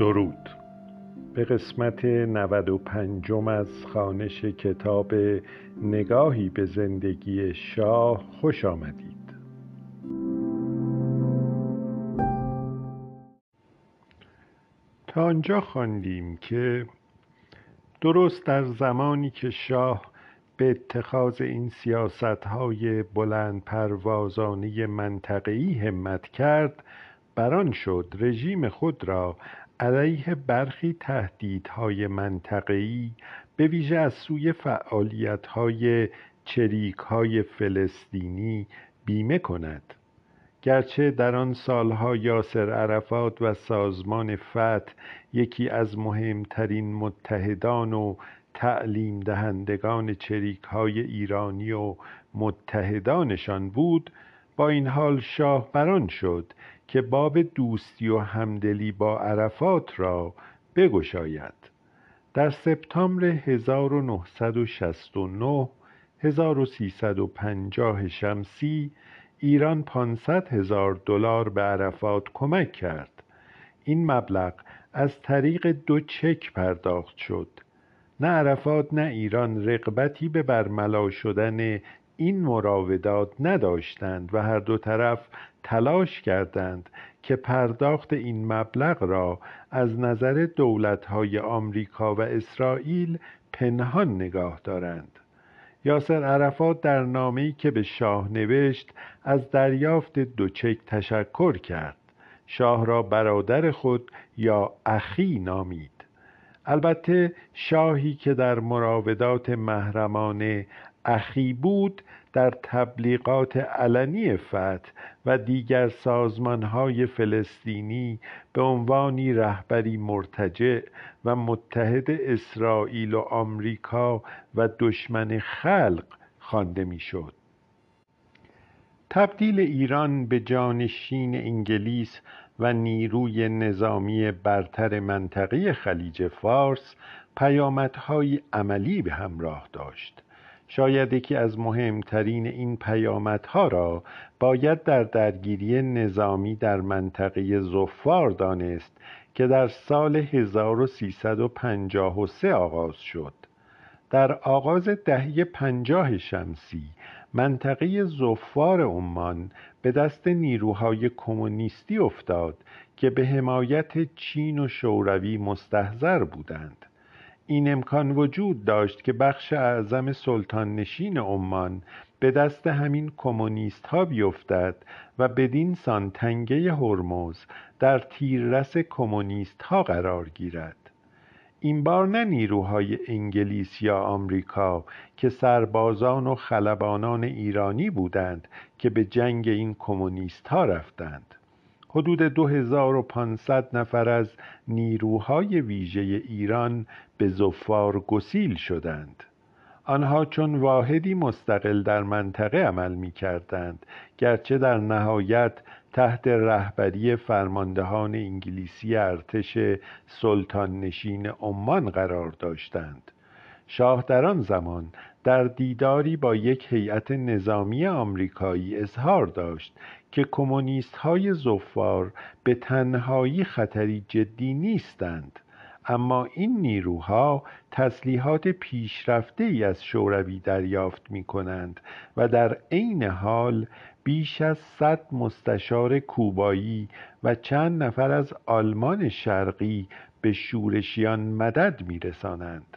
درود. به قسمت 95 از خانش کتاب نگاهی به زندگی شاه خوش آمدید. تا آنجا خواندیم که درست در زمانی که شاه به اتخاذ این سیاست های بلند پروازانه منطقه‌ای همت کرد بران شد رژیم خود را علیه برخی تهدیدهای منطقه‌ای به ویژه از سوی فعالیت‌های چریکهای فلسطینی بیمه کند. گرچه در آن سالها یاسر عرفات و سازمان فتح یکی از مهمترین متحدان و تعلیم دهندگان چریکهای ایرانی و متحدانشان بود با این حال شاه بران شد که باب دوستی و همدلی با عرفات را بگشاید. در سپتامبر 1969 1350 شمسی ایران 500 هزار دلار به عرفات کمک کرد. این مبلغ از طریق دو چک پرداخت شد. نه عرفات نه ایران رغبتی به برملا شدن این مراودات نداشتند و هر دو طرف تلاش کردند که پرداخت این مبلغ را از نظر دولتهای آمریکا و اسرائیل پنهان نگاه دارند. یاسر عرفات در نامه‌ای که به شاه نوشت از دریافت دو چک تشکر کرد. شاه را برادر خود یا اخی نامید. البته شاهی که در مراودات محرمانه اخی بود در تبلیغات علنی فتح و دیگر سازمانهای فلسطینی به عنوانی رهبری مرتجع و متحد اسرائیل و آمریکا و دشمن خلق خوانده می‌شد. تبدیل ایران به جانشین انگلیس و نیروی نظامی برتر منطقه خلیج فارس پیامدهایی عملی به همراه داشت. شاید یکی از مهمترین این پیامدها را باید در درگیری نظامی در منطقه زفار دانست که در سال 1353 آغاز شد. در آغاز دهه پنجاه شمسی منطقه زفار عمان به دست نیروهای کمونیستی افتاد که به حمایت چین و شوروی مستحضر بودند. این امکان وجود داشت که بخش اعظم سلطان نشین عمان به دست همین کمونیست ها بیفتد و بدین سان تنگه هرمز در تیررس کمونیست ها قرار گیرد. این بار نه نیروهای انگلیس یا آمریکا که سربازان و خلبانان ایرانی بودند که به جنگ این کمونیست ها رفتند. حدود 2500 نفر از نیروهای ویژه ایران به زفار گسیل شدند. آنها چون واحدی مستقل در منطقه عمل می کردند گرچه در نهایت تحت رهبری فرماندهان انگلیسی ارتش سلطان نشین عمان قرار داشتند. شاه در آن زمان در دیداری با یک هیئت نظامی آمریکایی اظهار داشت که کمونیست های زفار به تنهایی خطری جدی نیستند. اما این نیروها تسلیحات پیشرفته ای از شوروی دریافت می کنند و در عین حال بیش از صد مستشار کوبایی و چند نفر از آلمان شرقی به شورشیان مدد می رسانند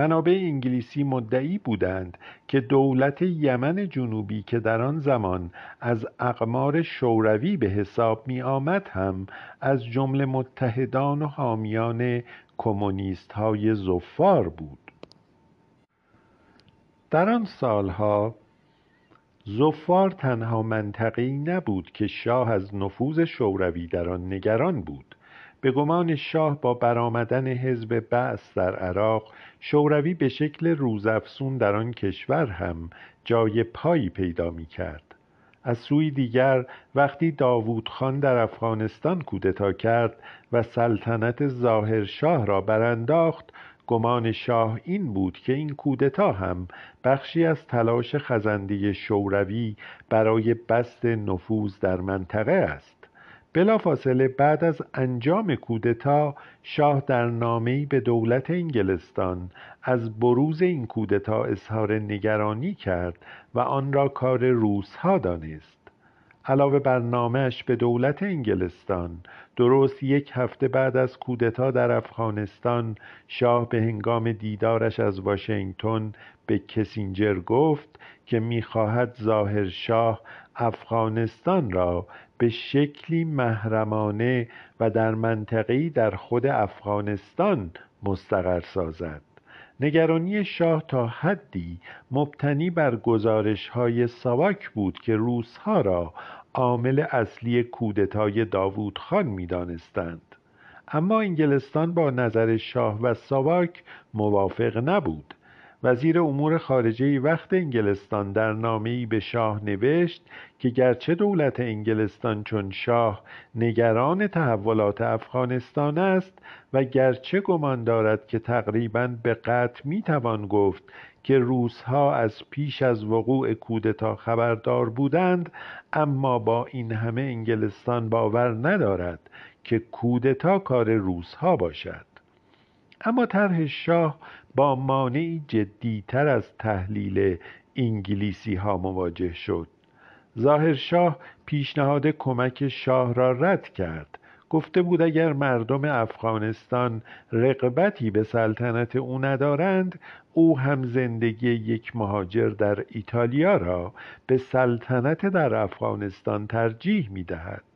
منابع انگلیسی مدعی بودند که دولت یمن جنوبی که در آن زمان از اقمار شوروی به حساب می آمد هم از جمله متحدان و حامیان کمونیست های زفار بود. در آن سالها زفار تنها منطقه‌ای نبود که شاه از نفوذ شوروی در آن نگران بود. به گمان شاه با برآمدن حزب بعث در عراق شوروی به شکل روزافزون در آن کشور هم جای پایی پیدا می کرد از سوی دیگر وقتی داوود خان در افغانستان کودتا کرد و سلطنت ظاهرشاه را برانداخت گمان شاه این بود که این کودتا هم بخشی از تلاش خزنده شوروی برای بست نفوذ در منطقه است. بلافاصله بعد از انجام کودتا شاه در نامه‌ای به دولت انگلستان از بروز این کودتا اظهار نگرانی کرد و آن را کار روسها دانست. علاوه بر نامش به دولت انگلستان درست یک هفته بعد از کودتا در افغانستان شاه به هنگام دیدارش از واشنگتن به کسینجر گفت که می‌خواهد ظاهر شاه افغانستان را به شکلی محرمانه و در منطقه‌ای در خود افغانستان مستقر سازد نگرانی شاه تا حدی مبتنی بر گزارش های ساواک بود که روسها را عامل اصلی کودتای داوود خان می دانستند. اما انگلستان با نظر شاه و ساواک موافق نبود وزیر امور خارجه وقت انگلستان در نامه‌ای به شاه نوشت که گرچه دولت انگلستان چون شاه نگران تحولات افغانستان است و گرچه گمان دارد که تقریبا به قطع می‌توان گفت که روسها از پیش از وقوع کودتا خبردار بودند اما با این همه انگلستان باور ندارد که کودتا کار روسها باشد. اما طرح شاه با مانعی جدیتر از تحلیل انگلیسی ها مواجه شد. ظاهر شاه پیشنهاد کمک شاه را رد کرد. گفته بود اگر مردم افغانستان رقبتی به سلطنت او ندارند او هم زندگی یک مهاجر در ایتالیا را به سلطنت در افغانستان ترجیح می دهد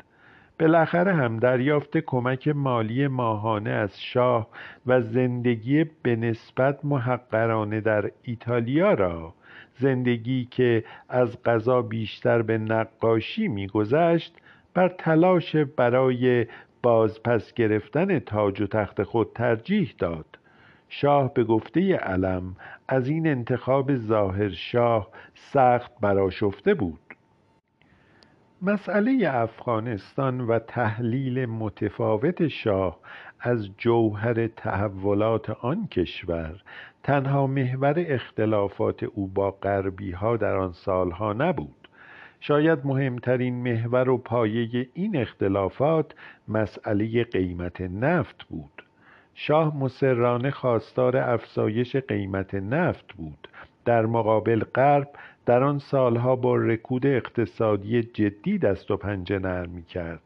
بالاخره هم دریافت کمک مالی ماهانه از شاه و زندگی به نسبت محقرانه در ایتالیا را. زندگی که از غذا بیشتر به نقاشی میگذشت بر تلاش برای بازپس گرفتن تاج و تخت خود ترجیح داد. شاه به گفته علم از این انتخاب ظاهر شاه سخت براشفته بود. مسئله افغانستان و تحلیل متفاوت شاه از جوهر تحولات آن کشور تنها محور اختلافات او با غربی ها در آن سالها نبود. شاید مهمترین محور و پایه این اختلافات مسئله قیمت نفت بود. شاه مسررانه خواستار افزایش قیمت نفت بود. در مقابل غرب در آن سالها با رکود اقتصادی جدی دست و پنجه نرم می کرد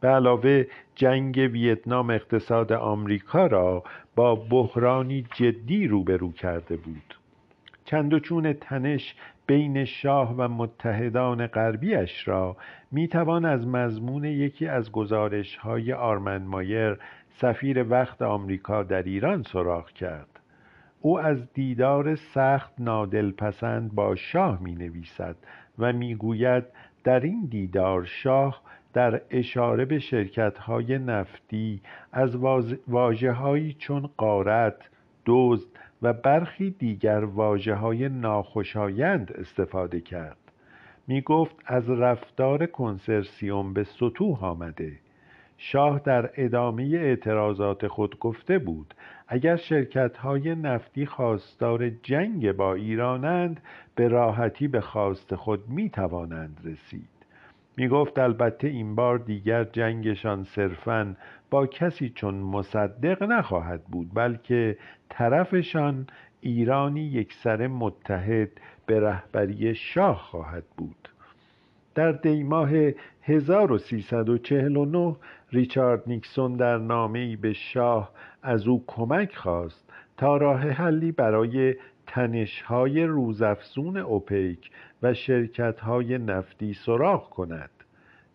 به علاوه جنگ ویتنام اقتصاد آمریکا را با بحرانی جدی روبرو کرده بود. چند و چون تنش بین شاه و متحدان غربیش را می‌توان از مضمون یکی از گزارش های آرمن مایر سفیر وقت آمریکا در ایران سراغ کرد. او از دیدار سخت نادلپسند با شاه می نویسد و می‌گوید در این دیدار شاه در اشاره به شرکت های نفتی از واجه چون قارت، دزد و برخی دیگر واجه های ناخوشایند استفاده کرد. می گفت از رفتار کنسرسیوم به سطوح آمده. شاه در ادامه اعتراضات خود گفته بود اگر شرکت های نفتی خواستار جنگ با ایرانند به راحتی به خواست خود می توانند رسید. می گفت البته این بار دیگر جنگشان صرفا با کسی چون مصدق نخواهد بود بلکه طرفشان ایرانی یکسره متحد به رهبری شاه خواهد بود. در دیماه 1349 ریچارد نیکسون در نامه‌ای به شاه از او کمک خواست تا راه حلی برای تنش‌های روزافزون اوپیک و شرکت‌های نفتی سراغ کند.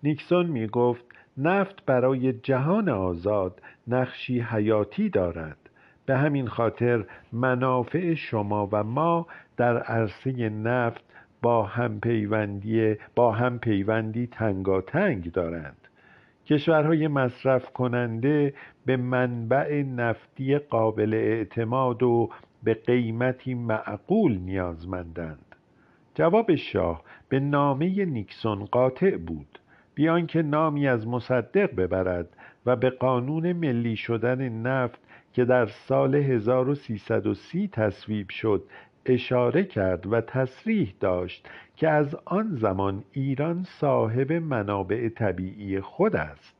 نیکسون می گفت نفت برای جهان آزاد نقشی حیاتی دارد. به همین خاطر منافع شما و ما در عرصه نفت با هم پیوندی با هم پیوندی تنگاتنگ دارند. کشورهای مصرف کننده به منبع نفتی قابل اعتماد و به قیمتی معقول نیازمندند. جواب شاه به نامه نیکسون قاطع بود. بیان که نامی از مصدق ببرد و به قانون ملی شدن نفت که در سال 1330 تصویب شد اشاره کرد و تصریح داشت که از آن زمان ایران صاحب منابع طبیعی خود است.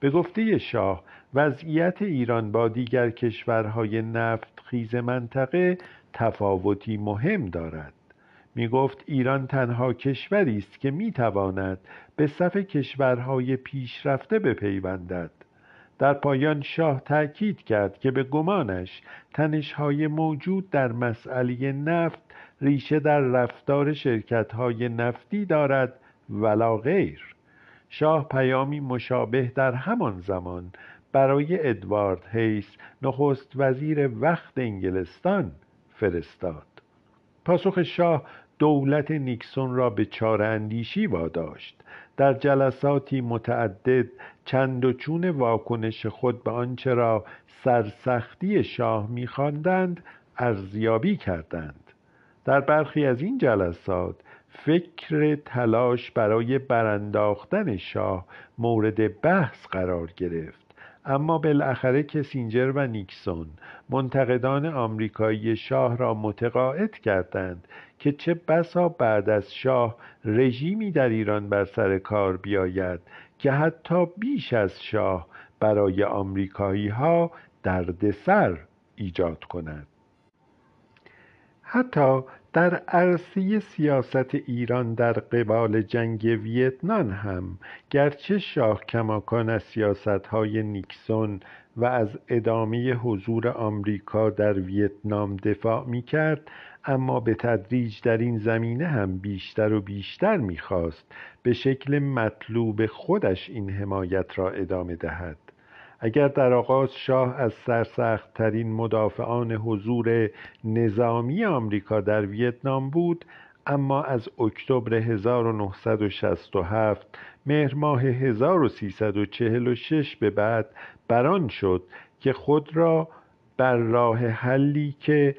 به گفته شاه وضعیت ایران با دیگر کشورهای نفت خیز منطقه تفاوتی مهم دارد. می گفت ایران تنها کشوری است که می تواند به صف کشورهای پیشرفته بپیوندد. در پایان شاه تأکید کرد که به گمانش تنشهای موجود در مسئله نفت ریشه در رفتار شرکتهای نفتی دارد ولا غیر. شاه پیامی مشابه در همان زمان برای ادوارد هیس نخست وزیر وقت انگلستان فرستاد. پاسخ شاه دولت نیکسون را به چاره اندیشی واداشت. در جلساتی متعدد چند و چون واکنش خود به آنچه را سرسختی شاه میخواندند ارزیابی کردند. در برخی از این جلسات فکر تلاش برای برانداختن شاه مورد بحث قرار گرفت. اما بالاخره کسینجر و نیکسون منتقدان آمریکایی شاه را متقاعد کردند که چه بسا بعد از شاه رژیمی در ایران بر سر کار بیاید که حتی بیش از شاه برای آمریکایی ها دردسر ایجاد کند. حتی در عرصه سیاست ایران در قبال جنگ ویتنام هم گرچه شاه کماکان از های نیکسون و از ادامه حضور آمریکا در ویتنام دفاع می کرد اما به تدریج در این زمینه هم بیشتر و بیشتر می‌خواست به شکل مطلوب خودش این حمایت را ادامه دهد. اگر در آغاز شاه از ترین مدافعان حضور نظامی آمریکا در ویتنام بود اما از اکتبر 1967 مهر ماه 1346 به بعد بران شد که خود را بر راه حلی که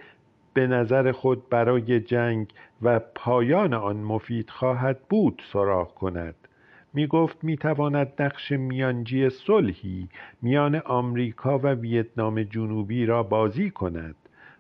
به نظر خود برای جنگ و پایان آن مفید خواهد بود سراغ کند. می گفت می تواند نقش میانجی صلحی میان آمریکا و ویتنام جنوبی را بازی کند.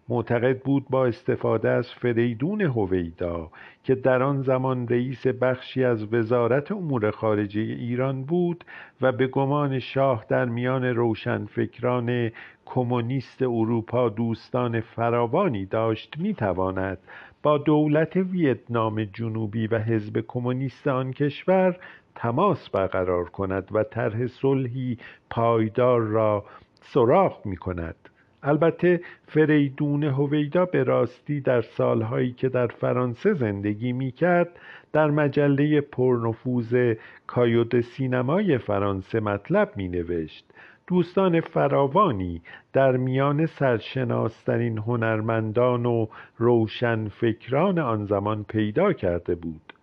معتقد بود با استفاده از فریدون هویدا که در آن زمان رئیس بخشی از وزارت امور خارجه ایران بود و به گمان شاه در میان روشنفکران کمونیست اروپا دوستان فراوانی داشت می‌تواند با دولت ویتنام جنوبی و حزب کمونیست آن کشور تماس برقرار کند و طرح صلحی پایدار را سراغ می کند. البته فریدون هویدا به راستی در سالهایی که در فرانسه زندگی می کرد در مجله پرنفوذ کایود سینمای فرانسه مطلب می نوشت. دوستان فراوانی در میان سرشناسترین هنرمندان و روشنفکران آن زمان پیدا کرده بود.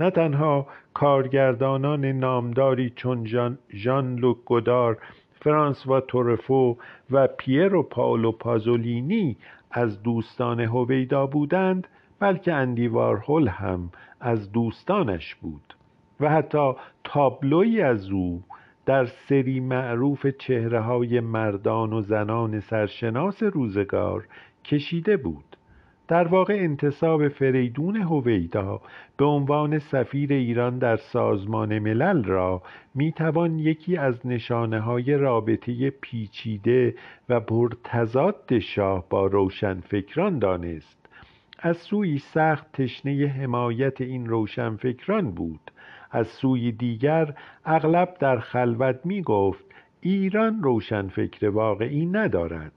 نه تنها کارگردانان نامداری چون ژان, لوک گودار فرانسوا تورفو و پیرو پاولو پازولینی از دوستان هویدا بودند بلکه اندی وارهول هم از دوستانش بود و حتی تابلوی از او در سری معروف چهره های مردان و زنان سرشناس روزگار کشیده بود. در واقع انتصاب فریدون هویدا به عنوان سفیر ایران در سازمان ملل را می‌توان یکی از نشانه های رابطه پیچیده و پرتضاد شاه با روشنفکران دانست. از سوی سخت تشنه حمایت این روشنفکران بود. از سوی دیگر اغلب در خلوت می گفت ایران روشنفکر واقعی ندارد.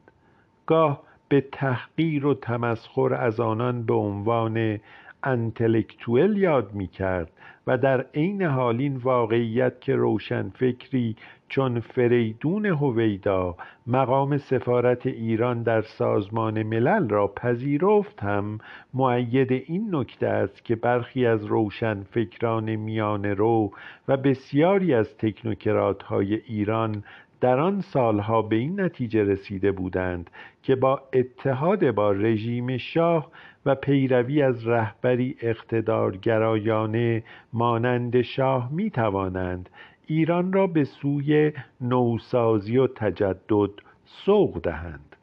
گاه به تحقیر و تمسخر از آنان به عنوان انتلکتوئل یاد می کرد و در عین حال این واقعیت که روشنفکری چون فریدون هویدا مقام سفارت ایران در سازمان ملل را پذیرفت هم معید این نکته است که برخی از روشنفکران میان رو و بسیاری از تکنوکرات های ایران در آن سالها به این نتیجه رسیده بودند که با اتحاد با رژیم شاه و پیروی از رهبری اقتدارگرایانه مانند شاه می توانند ایران را به سوی نوسازی و تجدد سوق دهند.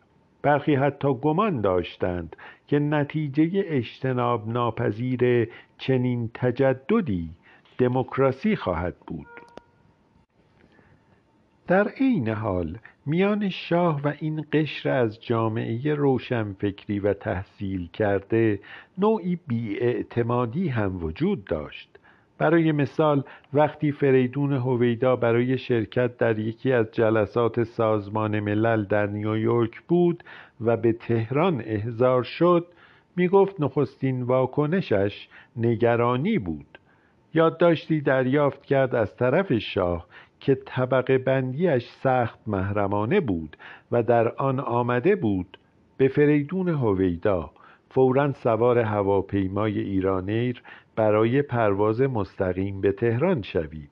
برخی حتی گمان داشتند که نتیجه اجتناب ناپذیر چنین تجددی دموکراسی خواهد بود. در عین حال میان شاه و این قشر از جامعه روشنفکری و تحصیل کرده نوعی بیاعتمادی هم وجود داشت. برای مثال وقتی فریدون هویدا برای شرکت در یکی از جلسات سازمان ملل در نیویورک بود و به تهران احضار شد می گفت نخستین واکنشش نگرانی بود. یادداشتی دریافت کرد از طرف شاه که طبقه بندیش سخت محرمانه بود و در آن آمده بود به فریدون هویدا فورا سوار هواپیمای ایرانیر برای پرواز مستقیم به تهران شوید.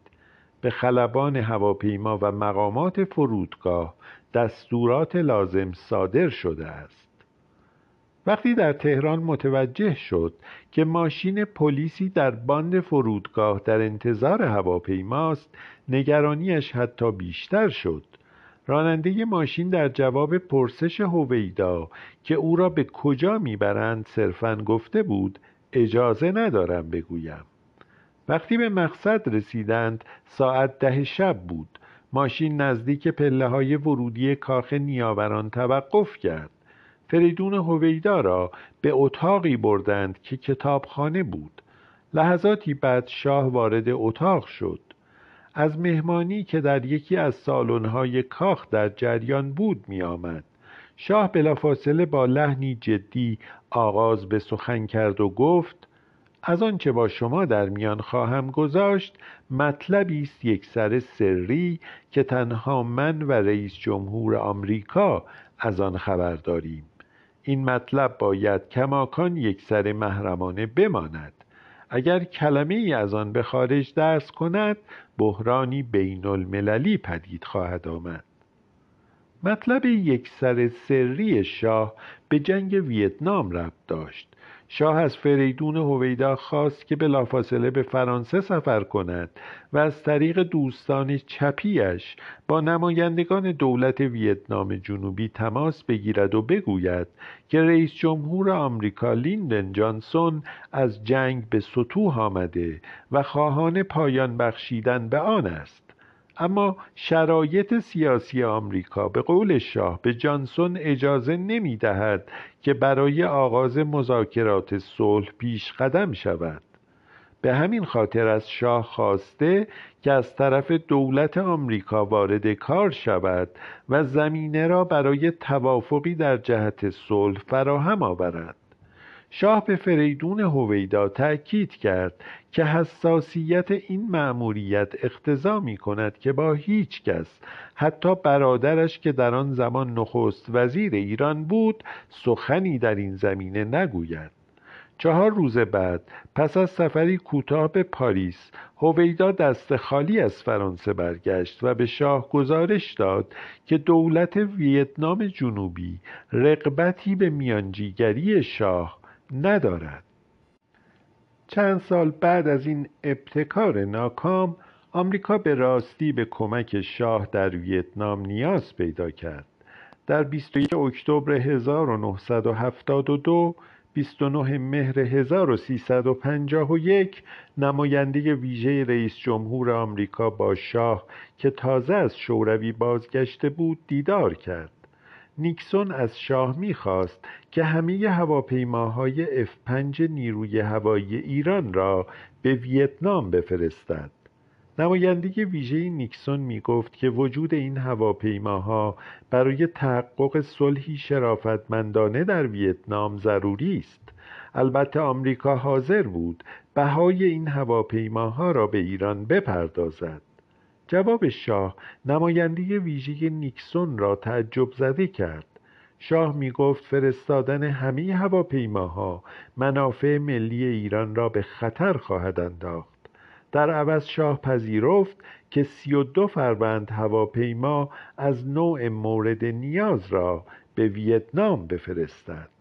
به خلبان هواپیما و مقامات فرودگاه دستورات لازم صادر شده است. وقتی در تهران متوجه شد که ماشین پلیسی در باند فرودگاه در انتظار هواپیماست نگرانیش حتی بیشتر شد. راننده ماشین در جواب پرسش هویدا که او را به کجا می‌برند صرفا گفته بود اجازه ندارم بگویم. وقتی به مقصد رسیدند ساعت ده شب بود. ماشین نزدیک پله های ورودی کاخ نیاوران توقف کرد. فریدون هویدا را به اتاقی بردند که کتابخانه بود. لحظاتی بعد شاه وارد اتاق شد. از مهمانی که در یکی از سالن‌های کاخ در جریان بود می آمد. شاه بلافاصله با لحنی جدی آغاز به سخن کرد و گفت از آنچه با شما در میان خواهم گذاشت مطلبی است یک سر سری که تنها من و رئیس جمهور آمریکا از آن خبر داریم این مطلب باید کماکان یک سر محرمانه بماند. اگر کلمه ای از آن به خارج درس کند بحرانی بین المللی پدید خواهد آمد. مطلب یک سر سری شاه به جنگ ویتنام ربط داشت. شاه از فریدون هویدا خواست که بلافاصله به فرانسه سفر کند و از طریق دوستان چپیش با نمایندگان دولت ویتنام جنوبی تماس بگیرد و بگوید که رئیس جمهور آمریکا لیندن جانسون از جنگ به سطوح آمده و خواهان پایان بخشیدن به آن است. اما شرایط سیاسی آمریکا به قول شاه به جانسون اجازه نمی دهد که برای آغاز مذاکرات صلح پیش قدم شود. به همین خاطر از شاه خواسته که از طرف دولت آمریکا وارد کار شود و زمینه را برای توافقی در جهت صلح فراهم آورد. شاه به فریدون هویدا تأکید کرد که حساسیت این مأموریت اقتضا می کند که با هیچ کس حتی برادرش که در آن زمان نخست وزیر ایران بود سخنی در این زمینه نگوید. چهار روز بعد پس از سفری کوتاه به پاریس هویدا دست خالی از فرانسه برگشت و به شاه گزارش داد که دولت ویتنام جنوبی رقبتی به میانجیگری شاه ندارد. چند سال بعد از این ابتکار ناکام آمریکا به راستی به کمک شاه در ویتنام نیاز پیدا کرد. در 21 اکتبر 1972 29 مهر 1351 نماینده ویژه رئیس جمهور آمریکا با شاه که تازه از شوروی بازگشته بود دیدار کرد. نیکسون از شاه می‌خواست که همه هواپیماهای F5 نیروی هوایی ایران را به ویتنام بفرستد. نماینده ویژه نیکسون می گفت که وجود این هواپیماها برای تحقق صلحی شرافتمندانه در ویتنام ضروری است. البته آمریکا حاضر بود بهای این هواپیماها را به ایران بپردازد. جواب شاه نماینده ویژه نیکسون را تعجب زده کرد. شاه می گفت فرستادن همه هواپیماها منافع ملی ایران را به خطر خواهد انداخت. در عوض شاه پذیرفت که سی و دو فروند هواپیما از نوع مورد نیاز را به ویتنام بفرستد.